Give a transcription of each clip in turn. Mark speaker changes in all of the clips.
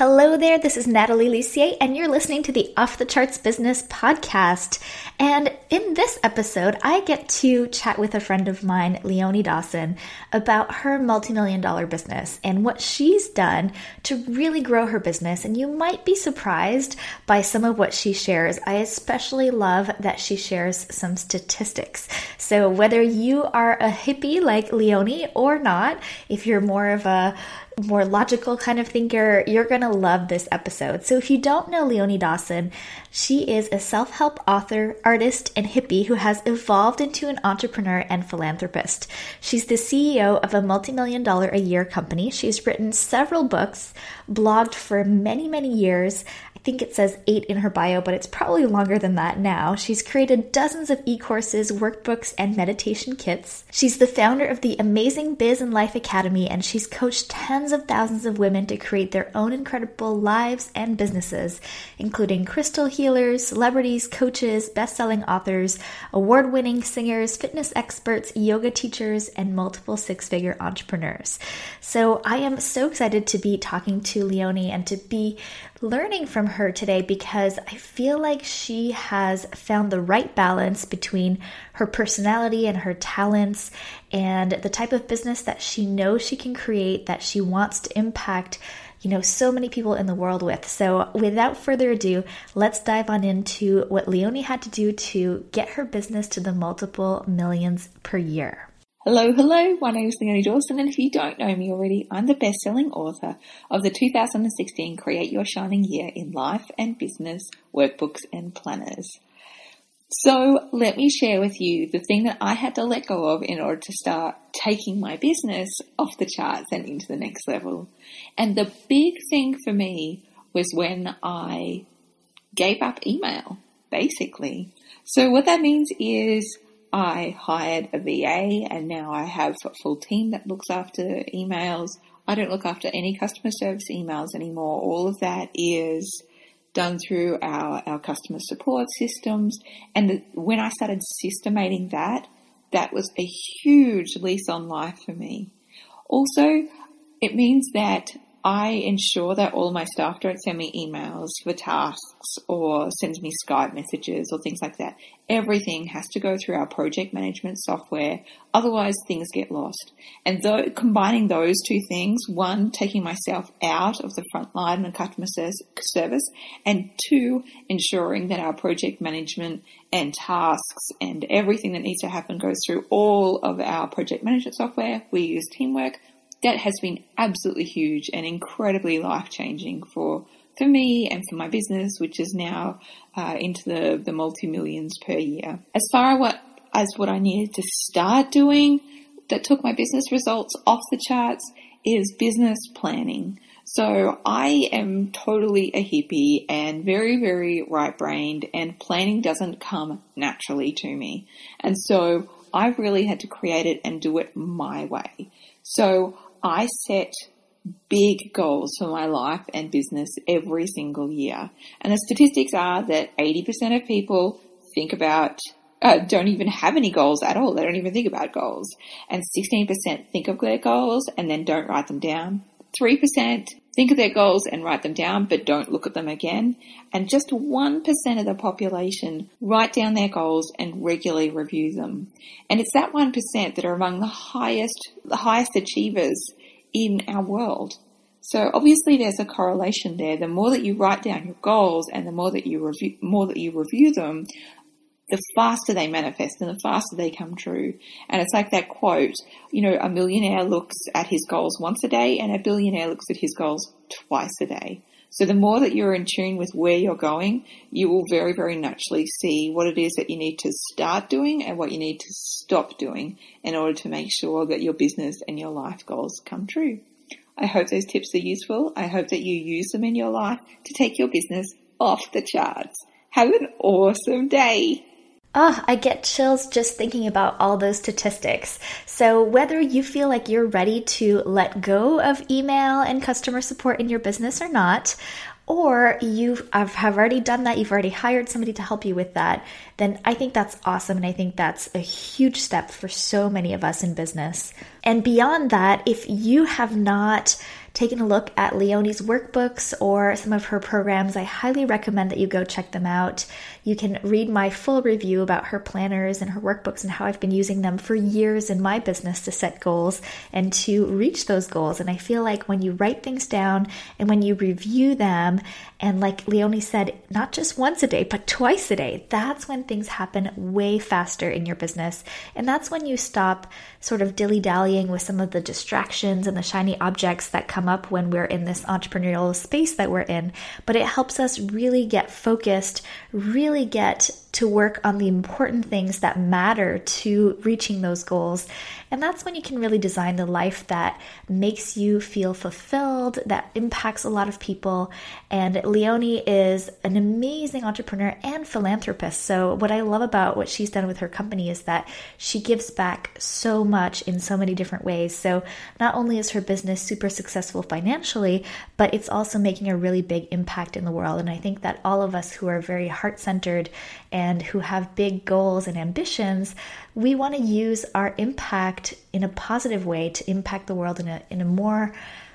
Speaker 1: Hello there, this is Natalie Lucier, and you're listening to the Off the Charts Business Podcast. And in this episode, I get to chat with a friend of mine, Leonie Dawson, about her multi-million dollar business and what she's done to really grow her business. And you might be surprised by some of what she shares. I especially love that she shares some statistics. So whether you are a hippie like Leonie or not, if you're more of a more logical kind of thinker, you're going to love this episode. So, if you don't know Leonie Dawson, she is a self help author, artist, and hippie who has evolved into an entrepreneur and philanthropist. She's the CEO of a multi million dollar a year company. She's written several books, blogged for many, many years, I think it says eight in her bio, but it's probably longer than that now. She's created dozens of e courses, workbooks, and meditation kits. She's the founder of the Amazing Biz and Life Academy, and she's coached tens of thousands of women to create their own incredible lives and businesses, including crystal healers, celebrities, coaches, best selling authors, award winning singers, fitness experts, yoga teachers, and multiple six figure entrepreneurs. So I am so excited to be talking to Leonie and to be learning from her today because I feel like she has found the right balance between her personality and her talents and the type of business that she knows she can create that she wants to impact you know so many people in the world with. So without further ado, let's dive on into what Leonie had to do to get her business to the multiple millions per year.
Speaker 2: Hello, hello. My name is Leonie Dawson, and if you don't know me already, I'm the best-selling author of the 2016 Create Your Shining Year in Life and Business Workbooks and Planners. So let me share with you the thing that I had to let go of in order to start taking my business off the charts and into the next level. And the big thing for me was when I gave up email, basically. So what that means is I hired a VA and now I have a full team that looks after emails. I don't look after any customer service emails anymore. All of that is done through our, our customer support systems. And the, when I started systemating that, that was a huge lease on life for me. Also, it means that I ensure that all my staff don't send me emails for tasks or sends me Skype messages or things like that. Everything has to go through our project management software. Otherwise things get lost. And though combining those two things, one, taking myself out of the front line and customer service, and two, ensuring that our project management and tasks and everything that needs to happen goes through all of our project management software. We use Teamwork that has been absolutely huge and incredibly life changing for for me and for my business, which is now uh, into the the multi millions per year. As far as what as what I needed to start doing that took my business results off the charts is business planning. So I am totally a hippie and very, very right brained and planning doesn't come naturally to me. And so I really had to create it and do it my way. So I set big goals for my life and business every single year. And the statistics are that 80% of people think about, uh, don't even have any goals at all. They don't even think about goals. And 16% think of their goals and then don't write them down. 3% think of their goals and write them down, but don't look at them again. And just 1% of the population write down their goals and regularly review them. And it's that 1% that are among the highest, the highest achievers in our world. So obviously there's a correlation there. The more that you write down your goals and the more that you review, more that you review them, the faster they manifest and the faster they come true. And it's like that quote, you know, a millionaire looks at his goals once a day and a billionaire looks at his goals twice a day. So the more that you're in tune with where you're going, you will very, very naturally see what it is that you need to start doing and what you need to stop doing in order to make sure that your business and your life goals come true. I hope those tips are useful. I hope that you use them in your life to take your business off the charts. Have an awesome day.
Speaker 1: Oh, I get chills just thinking about all those statistics. So, whether you feel like you're ready to let go of email and customer support in your business or not, or you have already done that, you've already hired somebody to help you with that, then I think that's awesome. And I think that's a huge step for so many of us in business. And beyond that, if you have not taken a look at Leonie's workbooks or some of her programs, I highly recommend that you go check them out. You can read my full review about her planners and her workbooks and how I've been using them for years in my business to set goals and to reach those goals. And I feel like when you write things down and when you review them, and like Leonie said, not just once a day, but twice a day, that's when things happen way faster in your business. And that's when you stop sort of dilly dallying with some of the distractions and the shiny objects that come up when we're in this entrepreneurial space that we're in. But it helps us really get focused, really get to work on the important things that matter to reaching those goals. And that's when you can really design the life that makes you feel fulfilled, that impacts a lot of people. And Leonie is an amazing entrepreneur and philanthropist. So, what I love about what she's done with her company is that she gives back so much in so many different ways. So, not only is her business super successful financially, but it's also making a really big impact in the world. And I think that all of us who are very heart centered and who have big goals and ambitions, we want to use our impact in a positive way to impact the world in a, in a more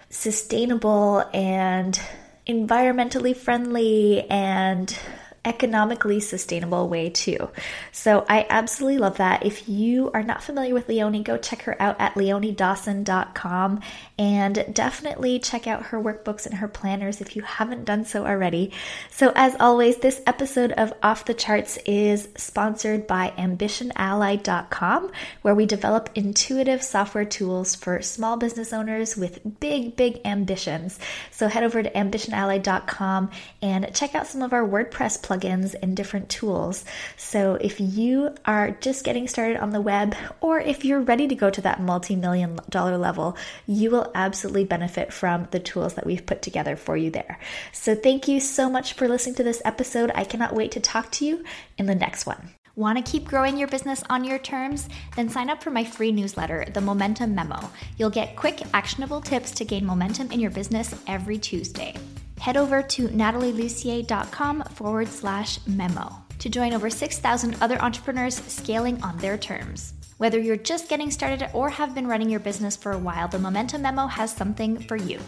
Speaker 1: sustainable and environmentally friendly and economically sustainable way too. So I absolutely love that. If you are not familiar with Leonie, go check her out at leoniedawson.com and definitely check out her workbooks and her planners if you haven't done so already. So as always, this episode of Off the Charts is sponsored by ambitionally.com where we develop intuitive software tools for small business owners with big big ambitions. So head over to ambitionally.com and check out some of our WordPress plugins plugins and different tools. So if you are just getting started on the web, or if you're ready to go to that multi million dollar level, you will absolutely benefit from the tools that we've put together for you there. So thank you so much for listening to this episode. I cannot wait to talk to you in the next one. Want to keep growing your business on your terms? Then sign up for my free newsletter, The Momentum Memo. You'll get quick, actionable tips to gain momentum in your business every Tuesday head over to natalielucier.com forward slash memo to join over 6,000 other entrepreneurs scaling on their terms. Whether you're just getting started or have been running your business for a while, the Momentum Memo has something for you.